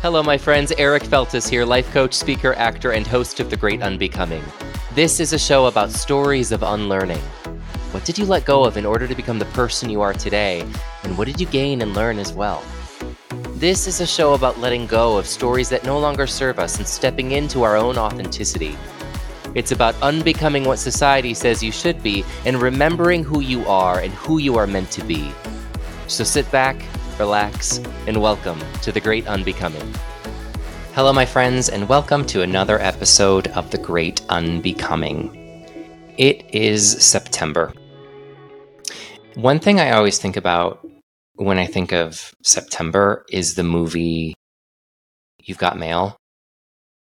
Hello, my friends. Eric Feltes here, life coach, speaker, actor, and host of The Great Unbecoming. This is a show about stories of unlearning. What did you let go of in order to become the person you are today? And what did you gain and learn as well? This is a show about letting go of stories that no longer serve us and stepping into our own authenticity. It's about unbecoming what society says you should be and remembering who you are and who you are meant to be. So sit back, relax, and welcome to The Great Unbecoming. Hello, my friends, and welcome to another episode of The Great Unbecoming. It is September. One thing I always think about when I think of September is the movie You've Got Mail,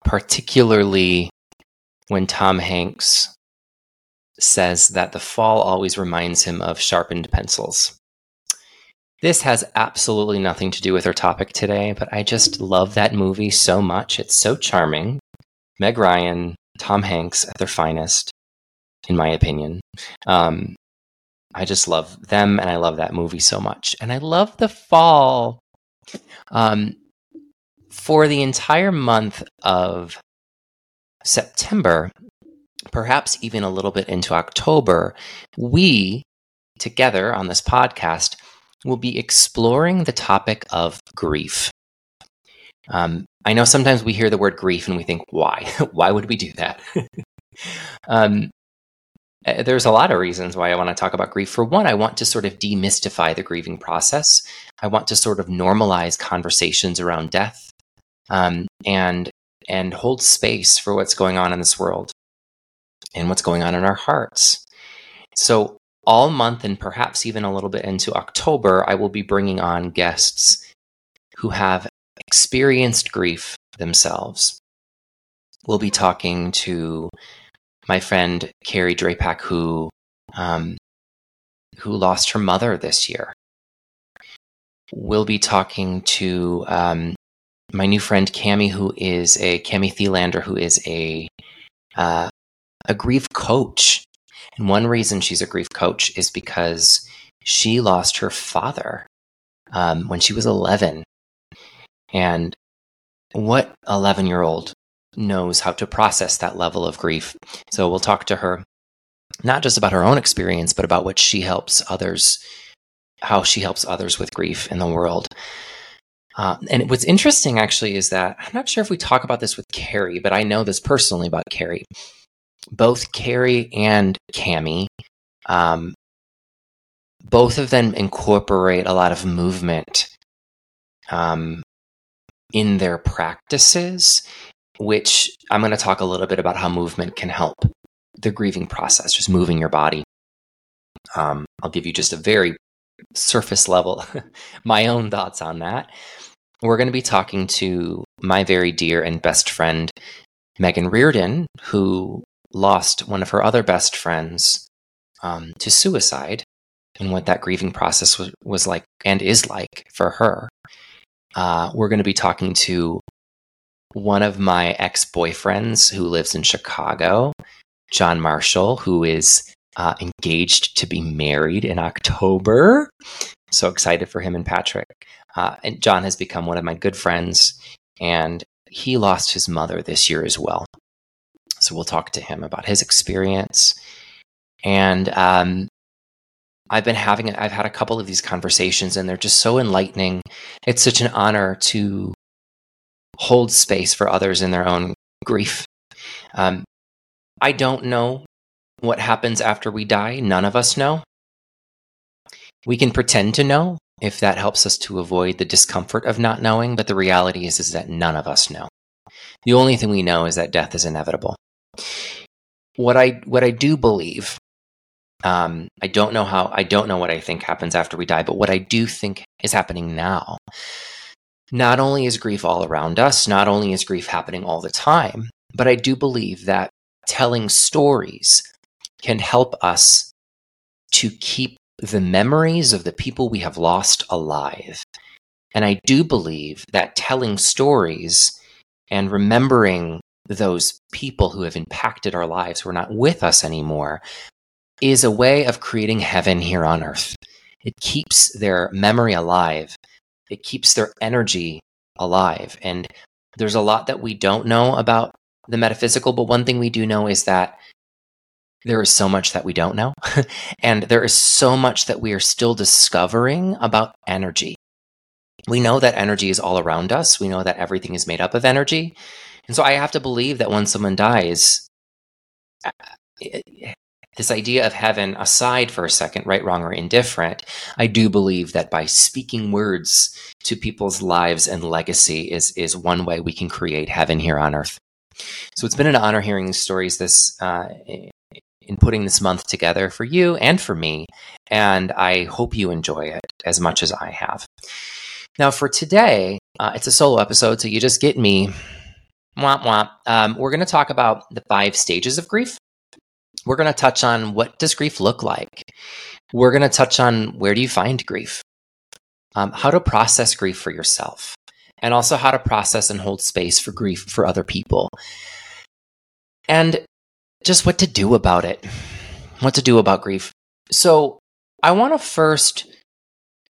particularly when Tom Hanks says that the fall always reminds him of sharpened pencils. This has absolutely nothing to do with our topic today, but I just love that movie so much. It's so charming. Meg Ryan, Tom Hanks at their finest, in my opinion. Um, I just love them and I love that movie so much. And I love the fall. Um, for the entire month of September, perhaps even a little bit into October, we together on this podcast we'll be exploring the topic of grief. Um, I know sometimes we hear the word grief and we think, why? why would we do that? um, eh, there's a lot of reasons why I want to talk about grief. For one, I want to sort of demystify the grieving process. I want to sort of normalize conversations around death um, and and hold space for what's going on in this world and what's going on in our hearts. So all month and perhaps even a little bit into October, I will be bringing on guests who have experienced grief themselves. We'll be talking to my friend Carrie Drapak, who um, who lost her mother this year. We'll be talking to um, my new friend Cami, who is a Cami Thielander, who is a uh, a grief coach and one reason she's a grief coach is because she lost her father um, when she was 11. And what 11 year old knows how to process that level of grief? So we'll talk to her not just about her own experience, but about what she helps others, how she helps others with grief in the world. Uh, and what's interesting actually is that I'm not sure if we talk about this with Carrie, but I know this personally about Carrie both Carrie and Cami, um, both of them incorporate a lot of movement um, in their practices, which I'm going to talk a little bit about how movement can help the grieving process, just moving your body. Um, I'll give you just a very surface level, my own thoughts on that. We're going to be talking to my very dear and best friend, Megan Reardon, who lost one of her other best friends um, to suicide and what that grieving process was, was like and is like for her. Uh, we're going to be talking to one of my ex boyfriends who lives in Chicago, John Marshall, who is uh, engaged to be married in October. So excited for him and Patrick. Uh, and John has become one of my good friends, and he lost his mother this year as well. So we'll talk to him about his experience. And um, I've been having, I've had a couple of these conversations and they're just so enlightening. It's such an honor to hold space for others in their own grief. Um, I don't know what happens after we die. None of us know. We can pretend to know if that helps us to avoid the discomfort of not knowing, but the reality is, is that none of us know. The only thing we know is that death is inevitable. What I what I do believe, um, I don't know how I don't know what I think happens after we die, but what I do think is happening now. Not only is grief all around us, not only is grief happening all the time, but I do believe that telling stories can help us to keep the memories of the people we have lost alive. And I do believe that telling stories and remembering those people who have impacted our lives, who are not with us anymore, is a way of creating heaven here on earth. It keeps their memory alive, it keeps their energy alive. And there's a lot that we don't know about the metaphysical, but one thing we do know is that there is so much that we don't know. and there is so much that we are still discovering about energy. We know that energy is all around us. We know that everything is made up of energy. And so I have to believe that when someone dies, this idea of heaven aside for a second, right, wrong, or indifferent, I do believe that by speaking words to people's lives and legacy is is one way we can create heaven here on earth. So it's been an honor hearing these stories this uh, in putting this month together for you and for me, and I hope you enjoy it as much as I have. Now, for today, uh, it's a solo episode, so you just get me. Womp womp. Um, we're going to talk about the five stages of grief we're going to touch on what does grief look like. We're going to touch on where do you find grief, um, how to process grief for yourself, and also how to process and hold space for grief for other people, and just what to do about it, what to do about grief. So I want to first.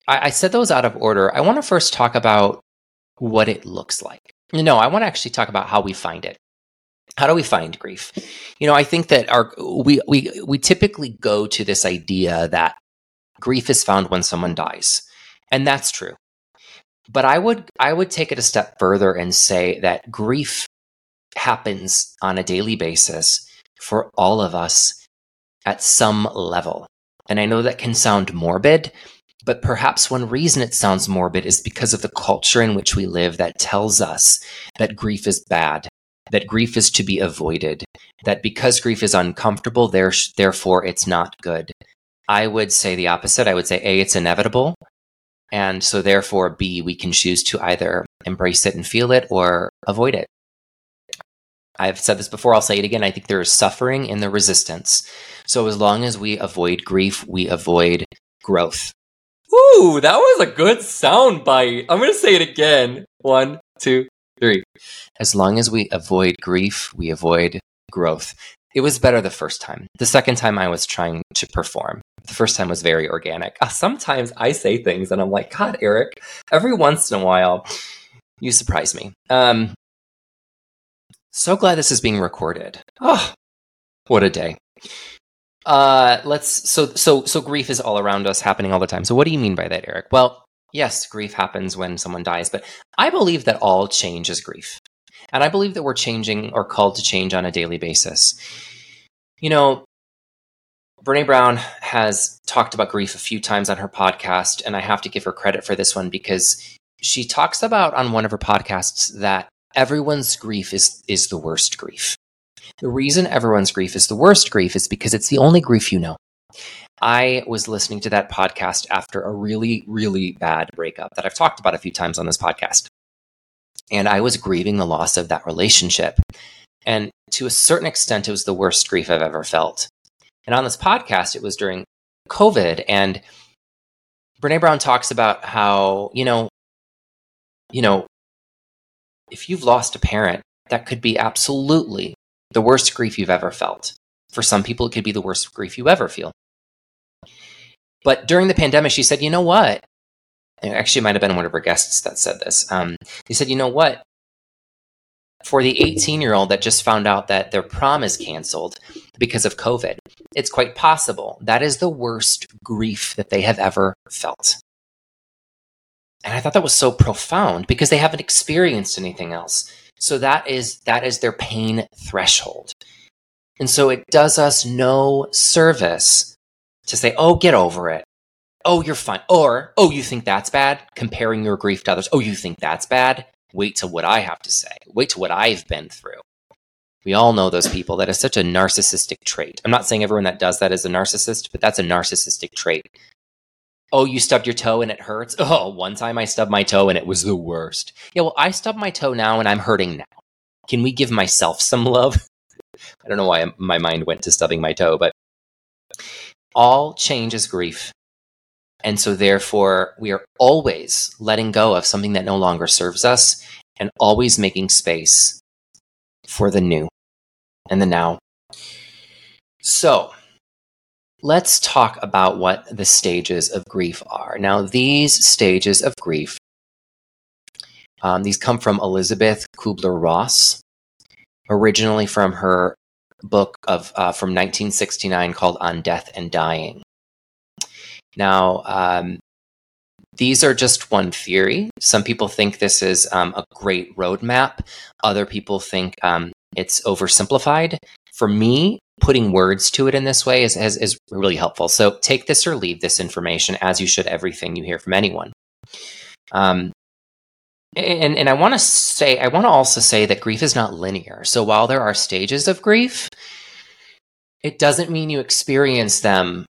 I, I said those out of order. I want to first talk about what it looks like. No, I want to actually talk about how we find it. How do we find grief? You know i think that our we we we typically go to this idea that grief is found when someone dies and that's true. But i would i would take it a step further and say that grief happens on a daily basis for all of us at some level. And i know that can sound morbid but perhaps one reason it sounds morbid is because of the culture in which we live that tells us that grief is bad that grief is to be avoided, that because grief is uncomfortable, there, therefore it's not good. I would say the opposite. I would say A, it's inevitable. And so therefore, B, we can choose to either embrace it and feel it or avoid it. I've said this before, I'll say it again. I think there is suffering in the resistance. So as long as we avoid grief, we avoid growth. Ooh, that was a good sound bite. I'm going to say it again. One, two, Three. As long as we avoid grief, we avoid growth. It was better the first time. The second time I was trying to perform. The first time was very organic. Uh, sometimes I say things and I'm like, God, Eric, every once in a while, you surprise me. Um, so glad this is being recorded. Oh, what a day. Uh, let's so so so grief is all around us, happening all the time. So what do you mean by that, Eric? Well, yes, grief happens when someone dies, but I believe that all change is grief. And I believe that we're changing or called to change on a daily basis. You know, Brene Brown has talked about grief a few times on her podcast, and I have to give her credit for this one because she talks about on one of her podcasts that everyone's grief is, is the worst grief. The reason everyone's grief is the worst grief is because it's the only grief you know. I was listening to that podcast after a really, really bad breakup that I've talked about a few times on this podcast. And I was grieving the loss of that relationship. And to a certain extent, it was the worst grief I've ever felt. And on this podcast, it was during COVID. And Brene Brown talks about how, you know, you know, if you've lost a parent, that could be absolutely the worst grief you've ever felt. For some people, it could be the worst grief you ever feel. But during the pandemic, she said, you know what? It actually might have been one of her guests that said this. Um, he said, you know what? For the 18 year old that just found out that their prom is canceled because of COVID, it's quite possible that is the worst grief that they have ever felt. And I thought that was so profound because they haven't experienced anything else. So that is that is their pain threshold. And so it does us no service to say, oh, get over it. Oh, you're fine. Or, oh, you think that's bad? Comparing your grief to others. Oh, you think that's bad? Wait till what I have to say. Wait till what I've been through. We all know those people. That is such a narcissistic trait. I'm not saying everyone that does that is a narcissist, but that's a narcissistic trait. Oh, you stubbed your toe and it hurts? Oh, one time I stubbed my toe and it was the worst. Yeah, well, I stubbed my toe now and I'm hurting now. Can we give myself some love? I don't know why my mind went to stubbing my toe, but all change is grief. And so, therefore, we are always letting go of something that no longer serves us and always making space for the new and the now. So, let's talk about what the stages of grief are. Now, these stages of grief Um, these come from Elizabeth Kubler Ross, originally from her book of uh, from 1969 called On Death and Dying. Now, um, these are just one theory. Some people think this is um, a great roadmap. Other people think um, it's oversimplified. For me, putting words to it in this way is, is, is really helpful. So take this or leave this information as you should everything you hear from anyone. Um, and, and I want to say, I want to also say that grief is not linear. So while there are stages of grief, it doesn't mean you experience them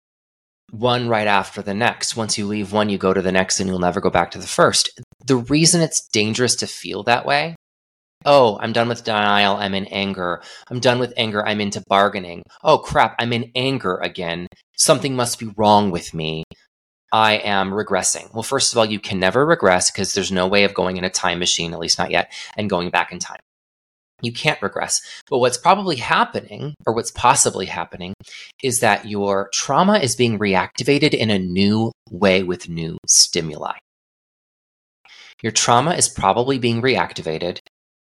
one right after the next. Once you leave one, you go to the next and you'll never go back to the first. The reason it's dangerous to feel that way Oh, I'm done with denial. I'm in anger. I'm done with anger. I'm into bargaining. Oh, crap. I'm in anger again. Something must be wrong with me. I am regressing. Well, first of all, you can never regress because there's no way of going in a time machine, at least not yet, and going back in time. You can't regress. But what's probably happening, or what's possibly happening, is that your trauma is being reactivated in a new way with new stimuli. Your trauma is probably being reactivated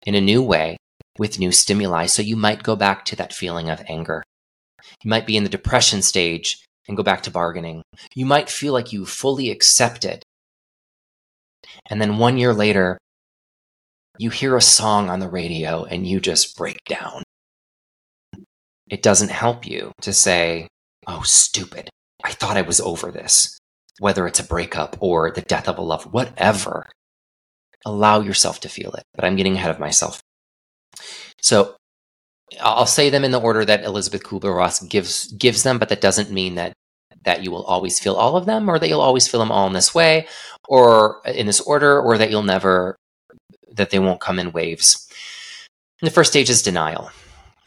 in a new way with new stimuli. So you might go back to that feeling of anger. You might be in the depression stage and go back to bargaining. You might feel like you fully accepted. And then one year later, you hear a song on the radio and you just break down. It doesn't help you to say, oh, stupid. I thought I was over this. Whether it's a breakup or the death of a loved, whatever allow yourself to feel it. But I'm getting ahead of myself. So I'll say them in the order that Elizabeth Kubler Ross gives gives them, but that doesn't mean that that you will always feel all of them, or that you'll always feel them all in this way, or in this order, or that you'll never that they won't come in waves. And the first stage is denial,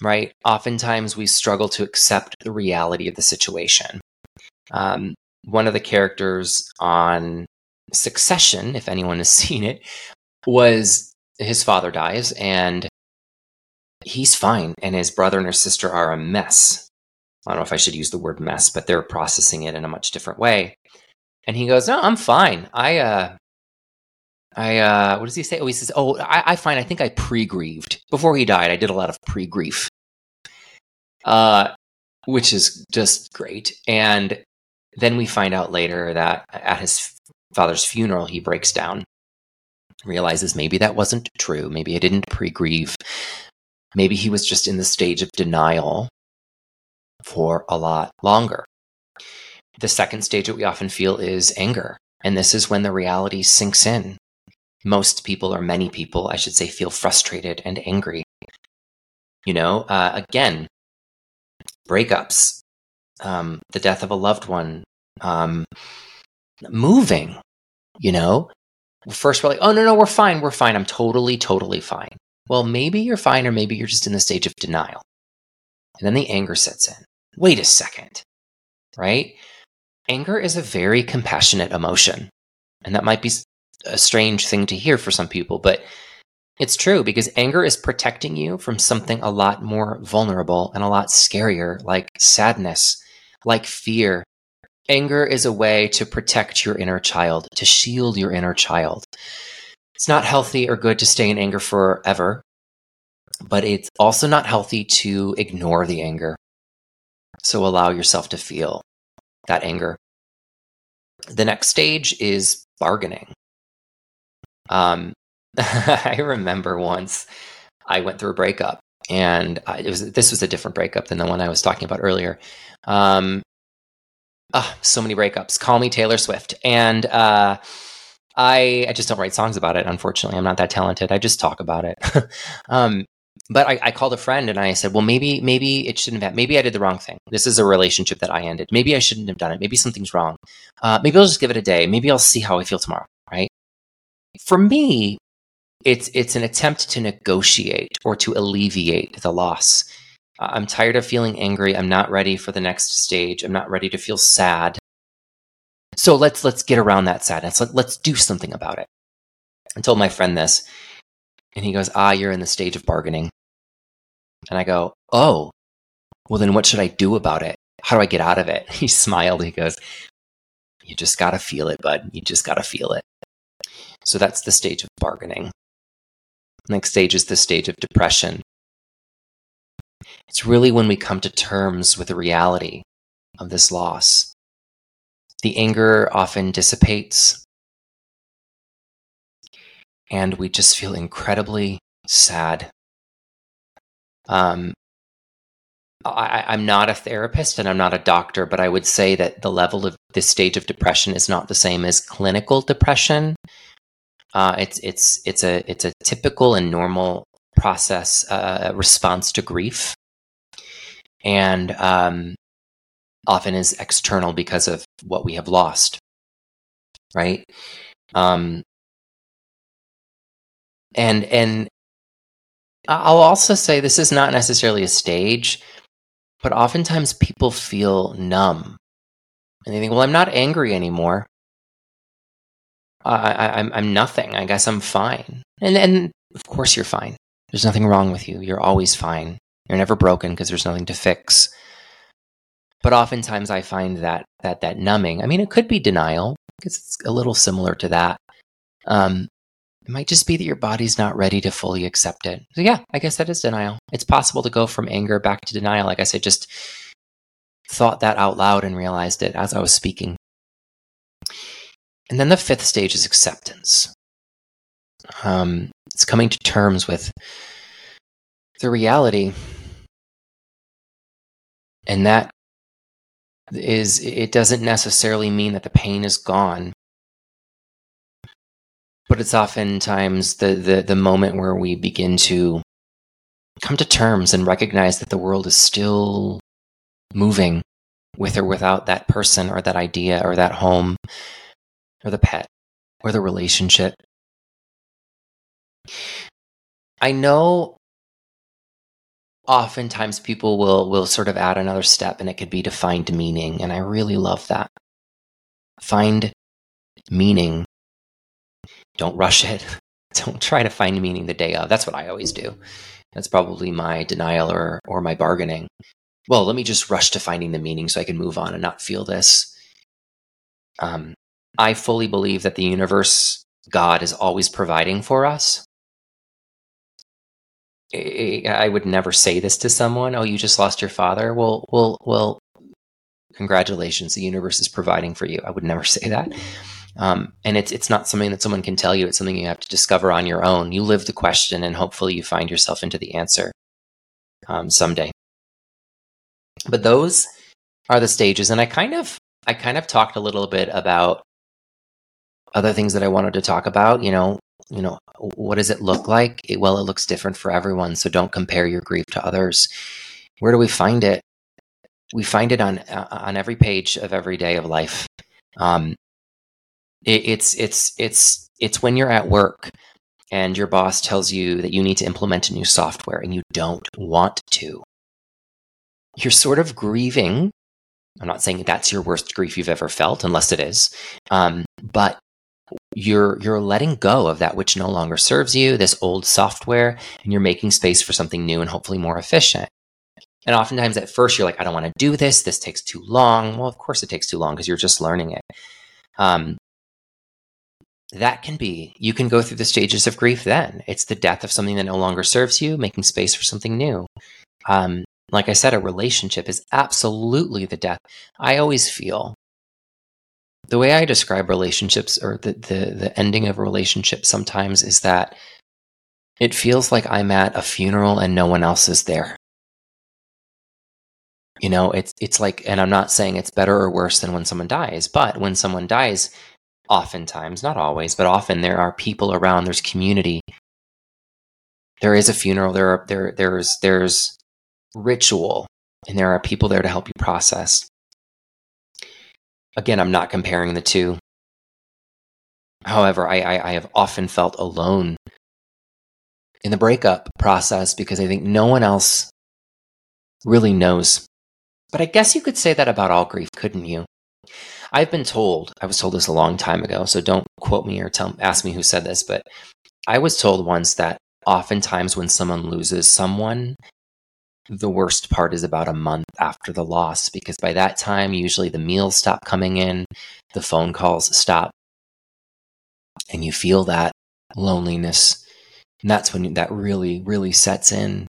right? Oftentimes we struggle to accept the reality of the situation. Um, one of the characters on Succession, if anyone has seen it, was his father dies and he's fine, and his brother and her sister are a mess. I don't know if I should use the word mess, but they're processing it in a much different way. And he goes, "No, I'm fine. I, uh, I, uh, what does he say? Oh, he says, "Oh, I, I find I think I pre-grieved before he died. I did a lot of pre-grief, uh, which is just great." And then we find out later that at his father's funeral, he breaks down, realizes maybe that wasn't true. Maybe he didn't pre grieve. Maybe he was just in the stage of denial for a lot longer. The second stage that we often feel is anger. And this is when the reality sinks in. Most people, or many people, I should say, feel frustrated and angry. You know, uh, again, breakups, um, the death of a loved one, um, moving, you know? First, we're like, oh, no, no, we're fine. We're fine. I'm totally, totally fine. Well, maybe you're fine, or maybe you're just in the stage of denial. And then the anger sets in. Wait a second, right? Anger is a very compassionate emotion. And that might be a strange thing to hear for some people, but it's true because anger is protecting you from something a lot more vulnerable and a lot scarier, like sadness, like fear, Anger is a way to protect your inner child, to shield your inner child. It's not healthy or good to stay in anger forever, but it's also not healthy to ignore the anger. So allow yourself to feel that anger. The next stage is bargaining. Um, I remember once I went through a breakup, and I, it was this was a different breakup than the one I was talking about earlier. Um, oh, so many breakups. Call me Taylor Swift. And uh, I, I just don't write songs about it, unfortunately. I'm not that talented. I just talk about it. um, but I, I, called a friend and I said, well, maybe, maybe it shouldn't have, maybe I did the wrong thing. This is a relationship that I ended. Maybe I shouldn't have done it. Maybe something's wrong. Uh, maybe I'll just give it a day. Maybe I'll see how I feel tomorrow. Right. For me, it's, it's an attempt to negotiate or to alleviate the loss. I'm tired of feeling angry. I'm not ready for the next stage. I'm not ready to feel sad. So let's let's get around that sadness. Let, let's do something about it. I told my friend this, and he goes, "Ah, you're in the stage of bargaining." And I go, "Oh, well then what should I do about it? How do I get out of it?" He smiled. He goes, "You just got to feel it, bud. You just got to feel it." So that's the stage of bargaining. Next stage is the stage of depression. It's really when we come to terms with the reality of this loss. The anger often dissipates, and we just feel incredibly sad. Um, I, am not a therapist and I'm not a doctor, but I would say that the level of this stage of depression is not the same as clinical depression. Uh, it's it's it's a it's a typical and normal process uh, response to grief, and um, often is external because of what we have lost. Right. Um, and and I'll also say this is not necessarily a stage but oftentimes people feel numb and they think, well, I'm not angry anymore. I, I'm, I'm nothing. I guess I'm fine. And, and of course you're fine. There's nothing wrong with you. You're always fine. You're never broken because there's nothing to fix. But oftentimes I find that, that, that numbing, I mean, it could be denial because it's a little similar to that. Um, it might just be that your body's not ready to fully accept it. So yeah, I guess that is denial. It's possible to go from anger back to denial. Like I said, just thought that out loud and realized it as I was speaking. And then the fifth stage is acceptance. Um, it's coming to terms with the reality. And that is, it doesn't necessarily mean that the pain is gone but it's oftentimes the, the, the moment where we begin to come to terms and recognize that the world is still moving with or without that person or that idea or that home or the pet or the relationship. I know oftentimes people will will sort of add another step and it could be to find meaning and I really love that. Find meaning don't rush it. Don't try to find meaning the day of. That's what I always do. That's probably my denial or, or my bargaining. Well, let me just rush to finding the meaning so I can move on and not feel this. Um, I fully believe that the universe, God, is always providing for us. I would never say this to someone. Oh, you just lost your father. Well, well, well. Congratulations, the universe is providing for you. I would never say that. Um, and it's it's not something that someone can tell you. It's something you have to discover on your own. You live the question, and hopefully, you find yourself into the answer um, someday. But those are the stages, and I kind of I kind of talked a little bit about other things that I wanted to talk about. You know, you know, what does it look like? It, well, it looks different for everyone, so don't compare your grief to others. Where do we find it? We find it on uh, on every page of every day of life. Um, it, it's it's it's it's when you're at work and your boss tells you that you need to implement a new software and you don't want to. You're sort of grieving. I'm not saying that's your worst grief you've ever felt, unless it is. Um, but you're you're letting go of that which no longer serves you, this old software, and you're making space for something new and hopefully more efficient. And oftentimes at first you're like, I don't want to do this. This takes too long. Well, of course it takes too long because you're just learning it. Um, that can be you can go through the stages of grief then it's the death of something that no longer serves you making space for something new um, like i said a relationship is absolutely the death i always feel the way i describe relationships or the, the, the ending of a relationship sometimes is that it feels like i'm at a funeral and no one else is there you know it's it's like and i'm not saying it's better or worse than when someone dies but when someone dies oftentimes, not always, but often there are people around, there's community. There is a funeral, there are there there's there's ritual, and there are people there to help you process. Again, I'm not comparing the two. However, I, I, I have often felt alone in the breakup process because I think no one else really knows. But I guess you could say that about all grief, couldn't you? I've been told, I was told this a long time ago, so don't quote me or tell, ask me who said this, but I was told once that oftentimes when someone loses someone, the worst part is about a month after the loss because by that time, usually the meals stop coming in, the phone calls stop and you feel that loneliness. And that's when that really, really sets in.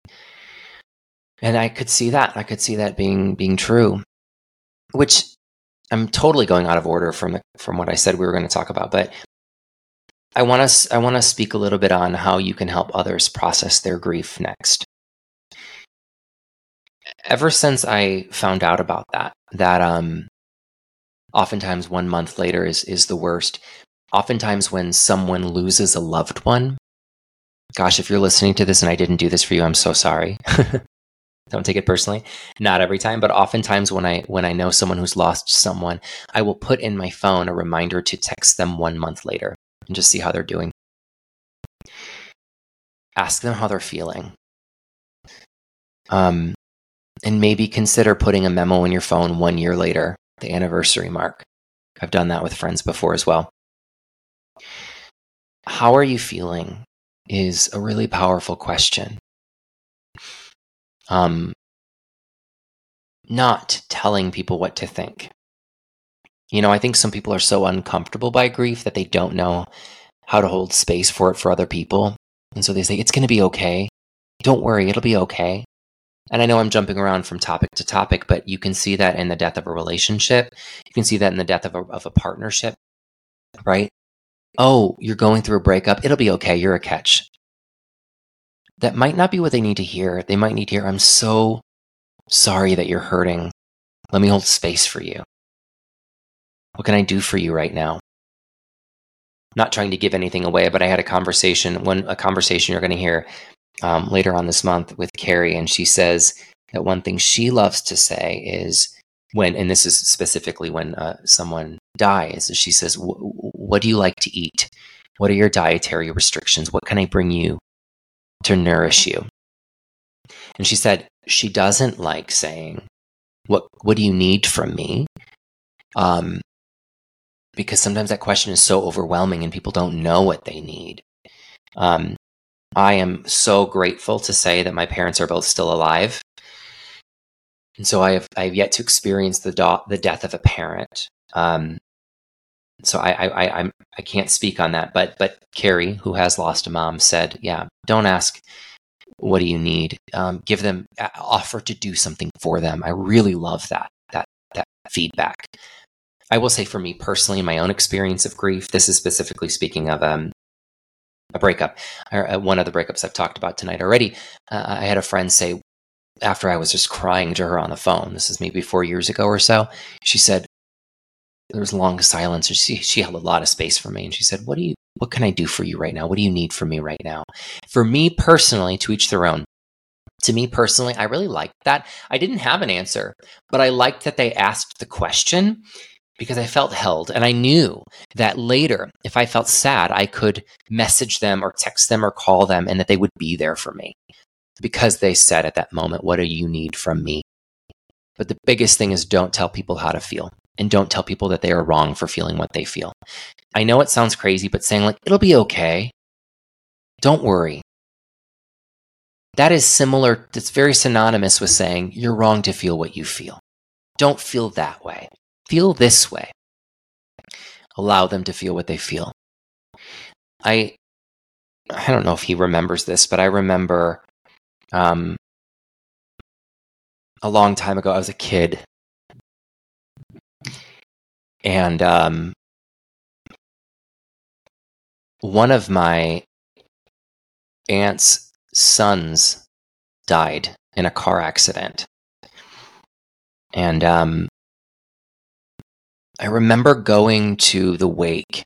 And I could see that. I could see that being being true. Which I'm totally going out of order from the, from what I said we were going to talk about, but I want to I want to speak a little bit on how you can help others process their grief next. Ever since I found out about that, that um, oftentimes one month later is is the worst. Oftentimes when someone loses a loved one, gosh, if you're listening to this and I didn't do this for you, I'm so sorry. Don't take it personally. Not every time, but oftentimes when I when I know someone who's lost someone, I will put in my phone a reminder to text them one month later and just see how they're doing. Ask them how they're feeling. Um, and maybe consider putting a memo in your phone one year later, the anniversary mark. I've done that with friends before as well. How are you feeling is a really powerful question. Um, not telling people what to think. You know, I think some people are so uncomfortable by grief that they don't know how to hold space for it for other people. And so they say, it's going to be okay. Don't worry, it'll be okay. And I know I'm jumping around from topic to topic, but you can see that in the death of a relationship. You can see that in the death of a, of a partnership, right? Oh, you're going through a breakup. It'll be okay. You're a catch. That might not be what they need to hear. They might need to hear, I'm so sorry that you're hurting. Let me hold space for you. What can I do for you right now? Not trying to give anything away, but I had a conversation, one a conversation you're going to hear um, later on this month with Carrie, and she says that one thing she loves to say is when, and this is specifically when uh, someone dies, she says, "What do you like to eat? What are your dietary restrictions? What can I bring you to nourish you?" And she said she doesn't like saying, "What What do you need from me?" Um, because sometimes that question is so overwhelming and people don't know what they need. Um, I am so grateful to say that my parents are both still alive. And so I have, I have yet to experience the, do- the death of a parent. Um, so I, I, I, I'm, I can't speak on that, but, but Carrie, who has lost a mom said, yeah, don't ask, what do you need? Um, give them, offer to do something for them. I really love that, that, that feedback. I will say for me personally, in my own experience of grief, this is specifically speaking of um, a breakup, or uh, one of the breakups I've talked about tonight already. Uh, I had a friend say, after I was just crying to her on the phone, this is maybe four years ago or so, she said, there was long silence. She, she held a lot of space for me. And she said, what do you, what can I do for you right now? What do you need from me right now? For me personally, to each their own. To me personally, I really liked that. I didn't have an answer, but I liked that they asked the question because I felt held. And I knew that later, if I felt sad, I could message them or text them or call them and that they would be there for me because they said at that moment, What do you need from me? But the biggest thing is don't tell people how to feel and don't tell people that they are wrong for feeling what they feel. I know it sounds crazy, but saying, like, it'll be okay. Don't worry. That is similar, it's very synonymous with saying, you're wrong to feel what you feel. Don't feel that way feel this way. Allow them to feel what they feel. I I don't know if he remembers this, but I remember um, a long time ago. I was a kid, and um, one of my aunt's sons died in a car accident, and um, I remember going to the wake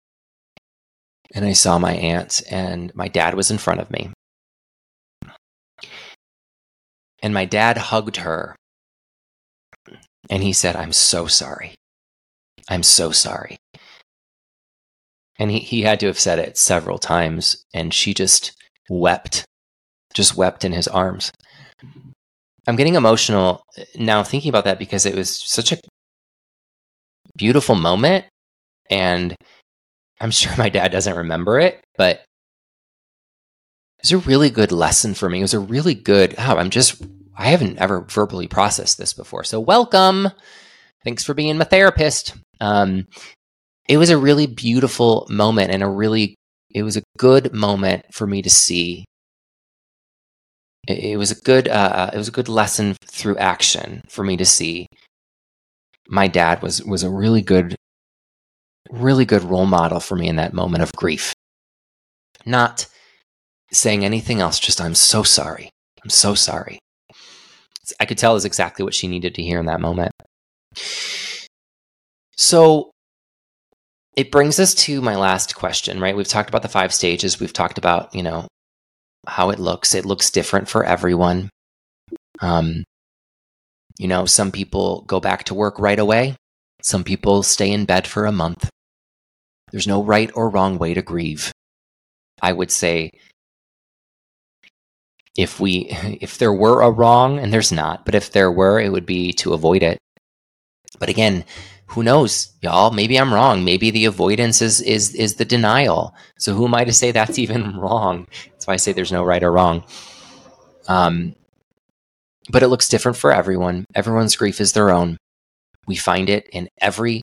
and I saw my aunt, and my dad was in front of me. And my dad hugged her and he said, I'm so sorry. I'm so sorry. And he, he had to have said it several times, and she just wept, just wept in his arms. I'm getting emotional now thinking about that because it was such a beautiful moment. And I'm sure my dad doesn't remember it, but it was a really good lesson for me. It was a really good, oh, I'm just, I haven't ever verbally processed this before. So welcome. Thanks for being my therapist. Um, it was a really beautiful moment and a really it was a good moment for me to see it, was a good uh, uh, it was a good lesson through action for me to see my dad was was a really good really good role model for me in that moment of grief not saying anything else just i'm so sorry i'm so sorry i could tell is exactly what she needed to hear in that moment so it brings us to my last question, right? We've talked about the five stages. We've talked about, you know, how it looks. It looks different for everyone. Um, you know, some people go back to work right away. Some people stay in bed for a month. There's no right or wrong way to grieve. I would say if we if there were a wrong and there's not, but if there were, it would be to avoid it. But again, who knows, y'all? Maybe I'm wrong. Maybe the avoidance is is is the denial. So who am I to say that's even wrong? That's why I say there's no right or wrong. Um, but it looks different for everyone. Everyone's grief is their own. We find it in every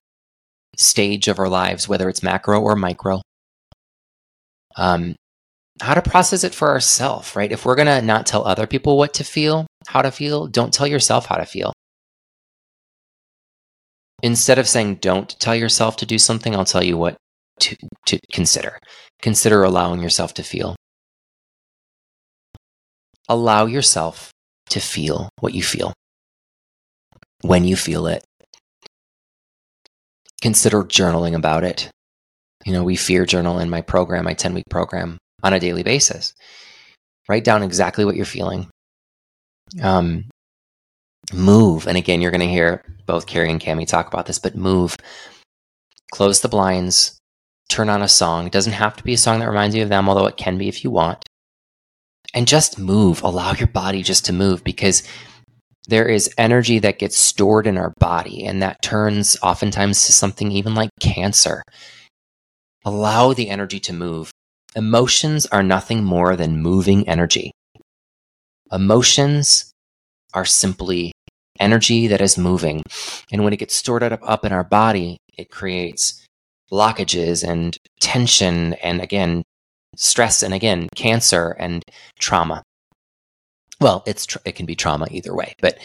stage of our lives, whether it's macro or micro. Um, how to process it for ourselves, right? If we're gonna not tell other people what to feel, how to feel, don't tell yourself how to feel instead of saying don't tell yourself to do something, I'll tell you what to, to consider. Consider allowing yourself to feel. Allow yourself to feel what you feel when you feel it. Consider journaling about it. You know, we fear journal in my program, my 10 week program, on a daily basis. Write down exactly what you're feeling. Um, move. And again, you're going to hear both Carrie and Cami talk about this, but move. Close the blinds. Turn on a song. It doesn't have to be a song that reminds you of them, although it can be if you want. And just move. Allow your body just to move because there is energy that gets stored in our body, and that turns oftentimes to something even like cancer. Allow the energy to move. Emotions are nothing more than moving energy. Emotions are simply energy that is moving. And when it gets stored up, up in our body, it creates blockages and tension and again, stress and again, cancer and trauma. Well, it's it can be trauma either way, but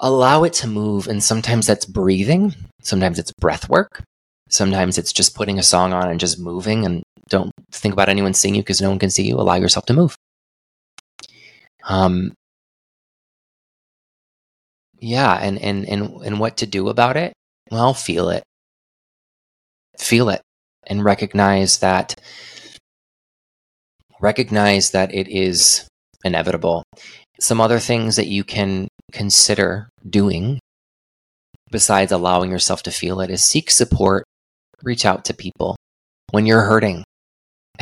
allow it to move and sometimes that's breathing, sometimes it's breath work, sometimes it's just putting a song on and just moving and don't think about anyone seeing you because no one can see you. Allow yourself to move. Um, yeah, and and and and what to do about it? Well, feel it. Feel it and recognize that recognize that it is inevitable. Some other things that you can consider doing besides allowing yourself to feel it is seek support, reach out to people when you're hurting.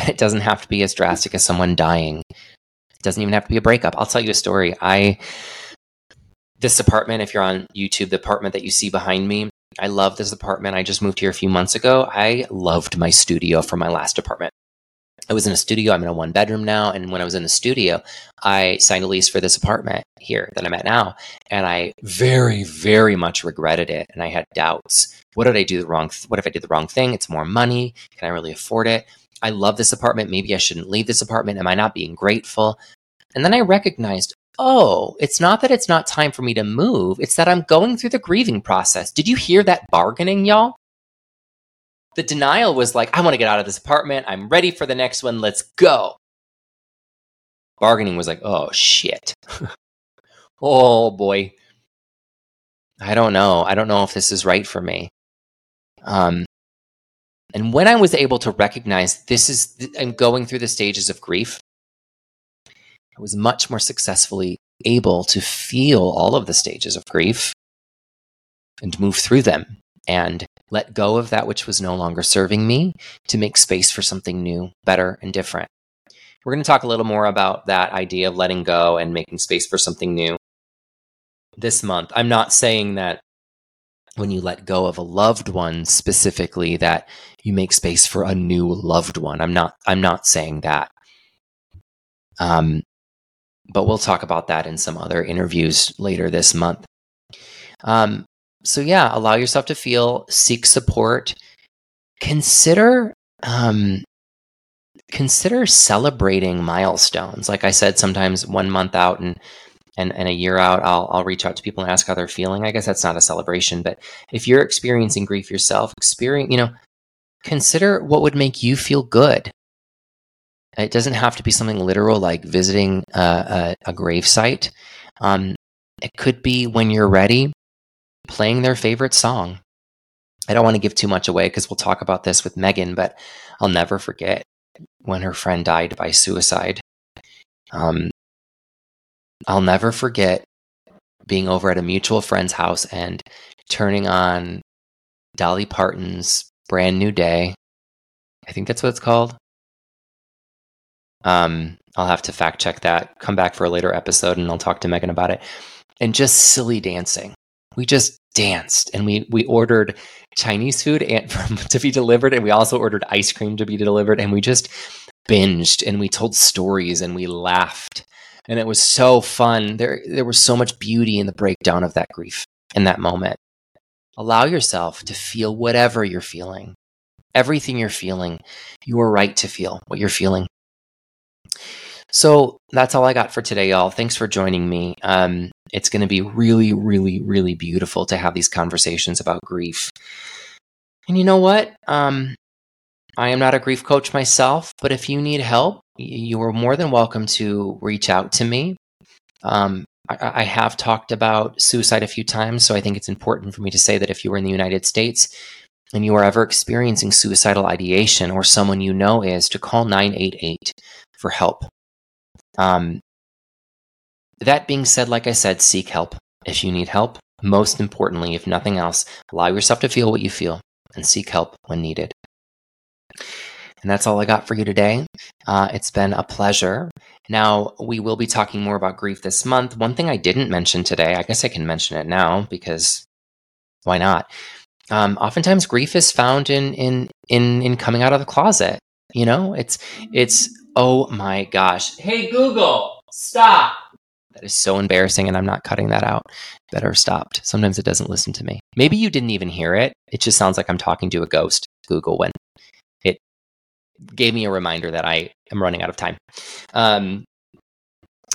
It doesn't have to be as drastic as someone dying. It doesn't even have to be a breakup. I'll tell you a story. I this apartment, if you're on YouTube, the apartment that you see behind me, I love this apartment. I just moved here a few months ago. I loved my studio from my last apartment. I was in a studio. I'm in a one bedroom now. And when I was in the studio, I signed a lease for this apartment here that I'm at now. And I very, very much regretted it. And I had doubts. What did I do the wrong? Th- what if I did the wrong thing? It's more money. Can I really afford it? I love this apartment. Maybe I shouldn't leave this apartment. Am I not being grateful? And then I recognized, oh, it's not that it's not time for me to move, it's that I'm going through the grieving process. Did you hear that bargaining, y'all? The denial was like, I want to get out of this apartment. I'm ready for the next one. Let's go. Bargaining was like, oh, shit. oh, boy. I don't know. I don't know if this is right for me. Um, and when I was able to recognize this is, I'm going through the stages of grief, I was much more successfully able to feel all of the stages of grief and move through them and let go of that which was no longer serving me to make space for something new, better, and different. We're going to talk a little more about that idea of letting go and making space for something new this month. I'm not saying that when you let go of a loved one specifically that you make space for a new loved one. I'm not I'm not saying that. Um, but we'll talk about that in some other interviews later this month. Um, so, yeah, allow yourself to feel, seek support. consider um, consider celebrating milestones. Like I said, sometimes one month out and and, and a year out, I'll I'll reach out to people and ask how they're feeling. I guess that's not a celebration, but if you're experiencing grief yourself, experience you know, consider what would make you feel good. It doesn't have to be something literal like visiting a, a, a grave site. Um, it could be when you're ready, playing their favorite song. I don't want to give too much away because we'll talk about this with Megan, but I'll never forget when her friend died by suicide. Um, I'll never forget being over at a mutual friend's house and turning on Dolly Parton's Brand New Day. I think that's what it's called. Um, I'll have to fact check that, come back for a later episode, and I'll talk to Megan about it. And just silly dancing. We just danced and we we ordered Chinese food and to be delivered, and we also ordered ice cream to be delivered, and we just binged and we told stories and we laughed, and it was so fun. There there was so much beauty in the breakdown of that grief in that moment. Allow yourself to feel whatever you're feeling, everything you're feeling. You are right to feel what you're feeling. So that's all I got for today, y'all. Thanks for joining me. Um, it's going to be really, really, really beautiful to have these conversations about grief. And you know what? Um, I am not a grief coach myself, but if you need help, you are more than welcome to reach out to me. Um, I, I have talked about suicide a few times, so I think it's important for me to say that if you are in the United States and you are ever experiencing suicidal ideation or someone you know is, to call 988 for help. Um, that being said, like I said, seek help if you need help. Most importantly, if nothing else, allow yourself to feel what you feel and seek help when needed. And that's all I got for you today. Uh, it's been a pleasure. Now, we will be talking more about grief this month. One thing I didn't mention today, I guess I can mention it now because why not? Um, oftentimes, grief is found in in in in coming out of the closet. You know, it's it's oh my gosh. Hey Google, stop. That is so embarrassing, and I'm not cutting that out. Better stopped. Sometimes it doesn't listen to me. Maybe you didn't even hear it. It just sounds like I'm talking to a ghost. Google when it gave me a reminder that I am running out of time. Um,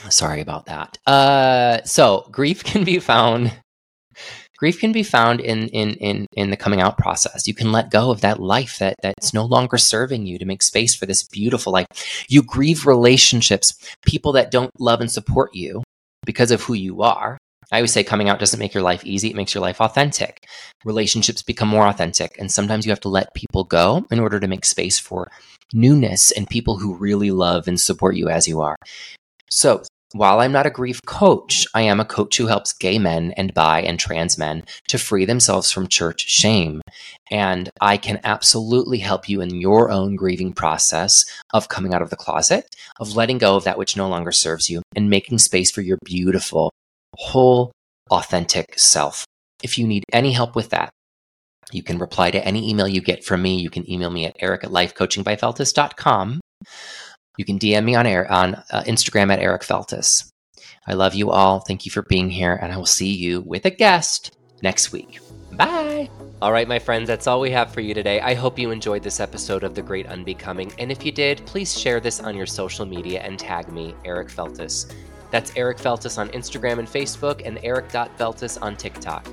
sorry about that. Uh, so grief can be found. Grief can be found in, in in in the coming out process. You can let go of that life that that's no longer serving you to make space for this beautiful life. You grieve relationships, people that don't love and support you because of who you are. I always say coming out doesn't make your life easy, it makes your life authentic. Relationships become more authentic, and sometimes you have to let people go in order to make space for newness and people who really love and support you as you are. So, while I'm not a grief coach, I am a coach who helps gay men and bi and trans men to free themselves from church shame. And I can absolutely help you in your own grieving process of coming out of the closet, of letting go of that which no longer serves you, and making space for your beautiful, whole, authentic self. If you need any help with that, you can reply to any email you get from me. You can email me at eric at lifecoachingbyfeltes.com. You can DM me on air on uh, Instagram at Eric Feltes. I love you all. Thank you for being here, and I will see you with a guest next week. Bye. All right, my friends, that's all we have for you today. I hope you enjoyed this episode of The Great Unbecoming. And if you did, please share this on your social media and tag me, Eric Feltes. That's Eric Feltes on Instagram and Facebook, and Eric.Feltes on TikTok.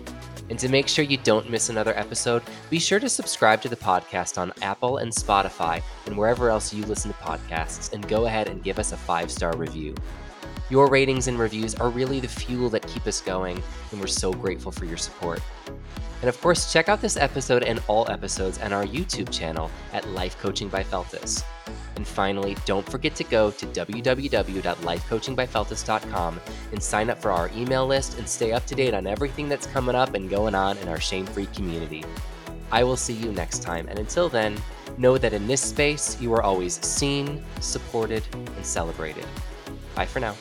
And to make sure you don't miss another episode, be sure to subscribe to the podcast on Apple and Spotify and wherever else you listen to podcasts, and go ahead and give us a five star review. Your ratings and reviews are really the fuel that keep us going, and we're so grateful for your support. And of course, check out this episode and all episodes on our YouTube channel at Life Coaching by Feltes. And finally, don't forget to go to www.lifecoachingbyfeltes.com and sign up for our email list and stay up to date on everything that's coming up and going on in our shame free community. I will see you next time, and until then, know that in this space, you are always seen, supported, and celebrated. Bye for now.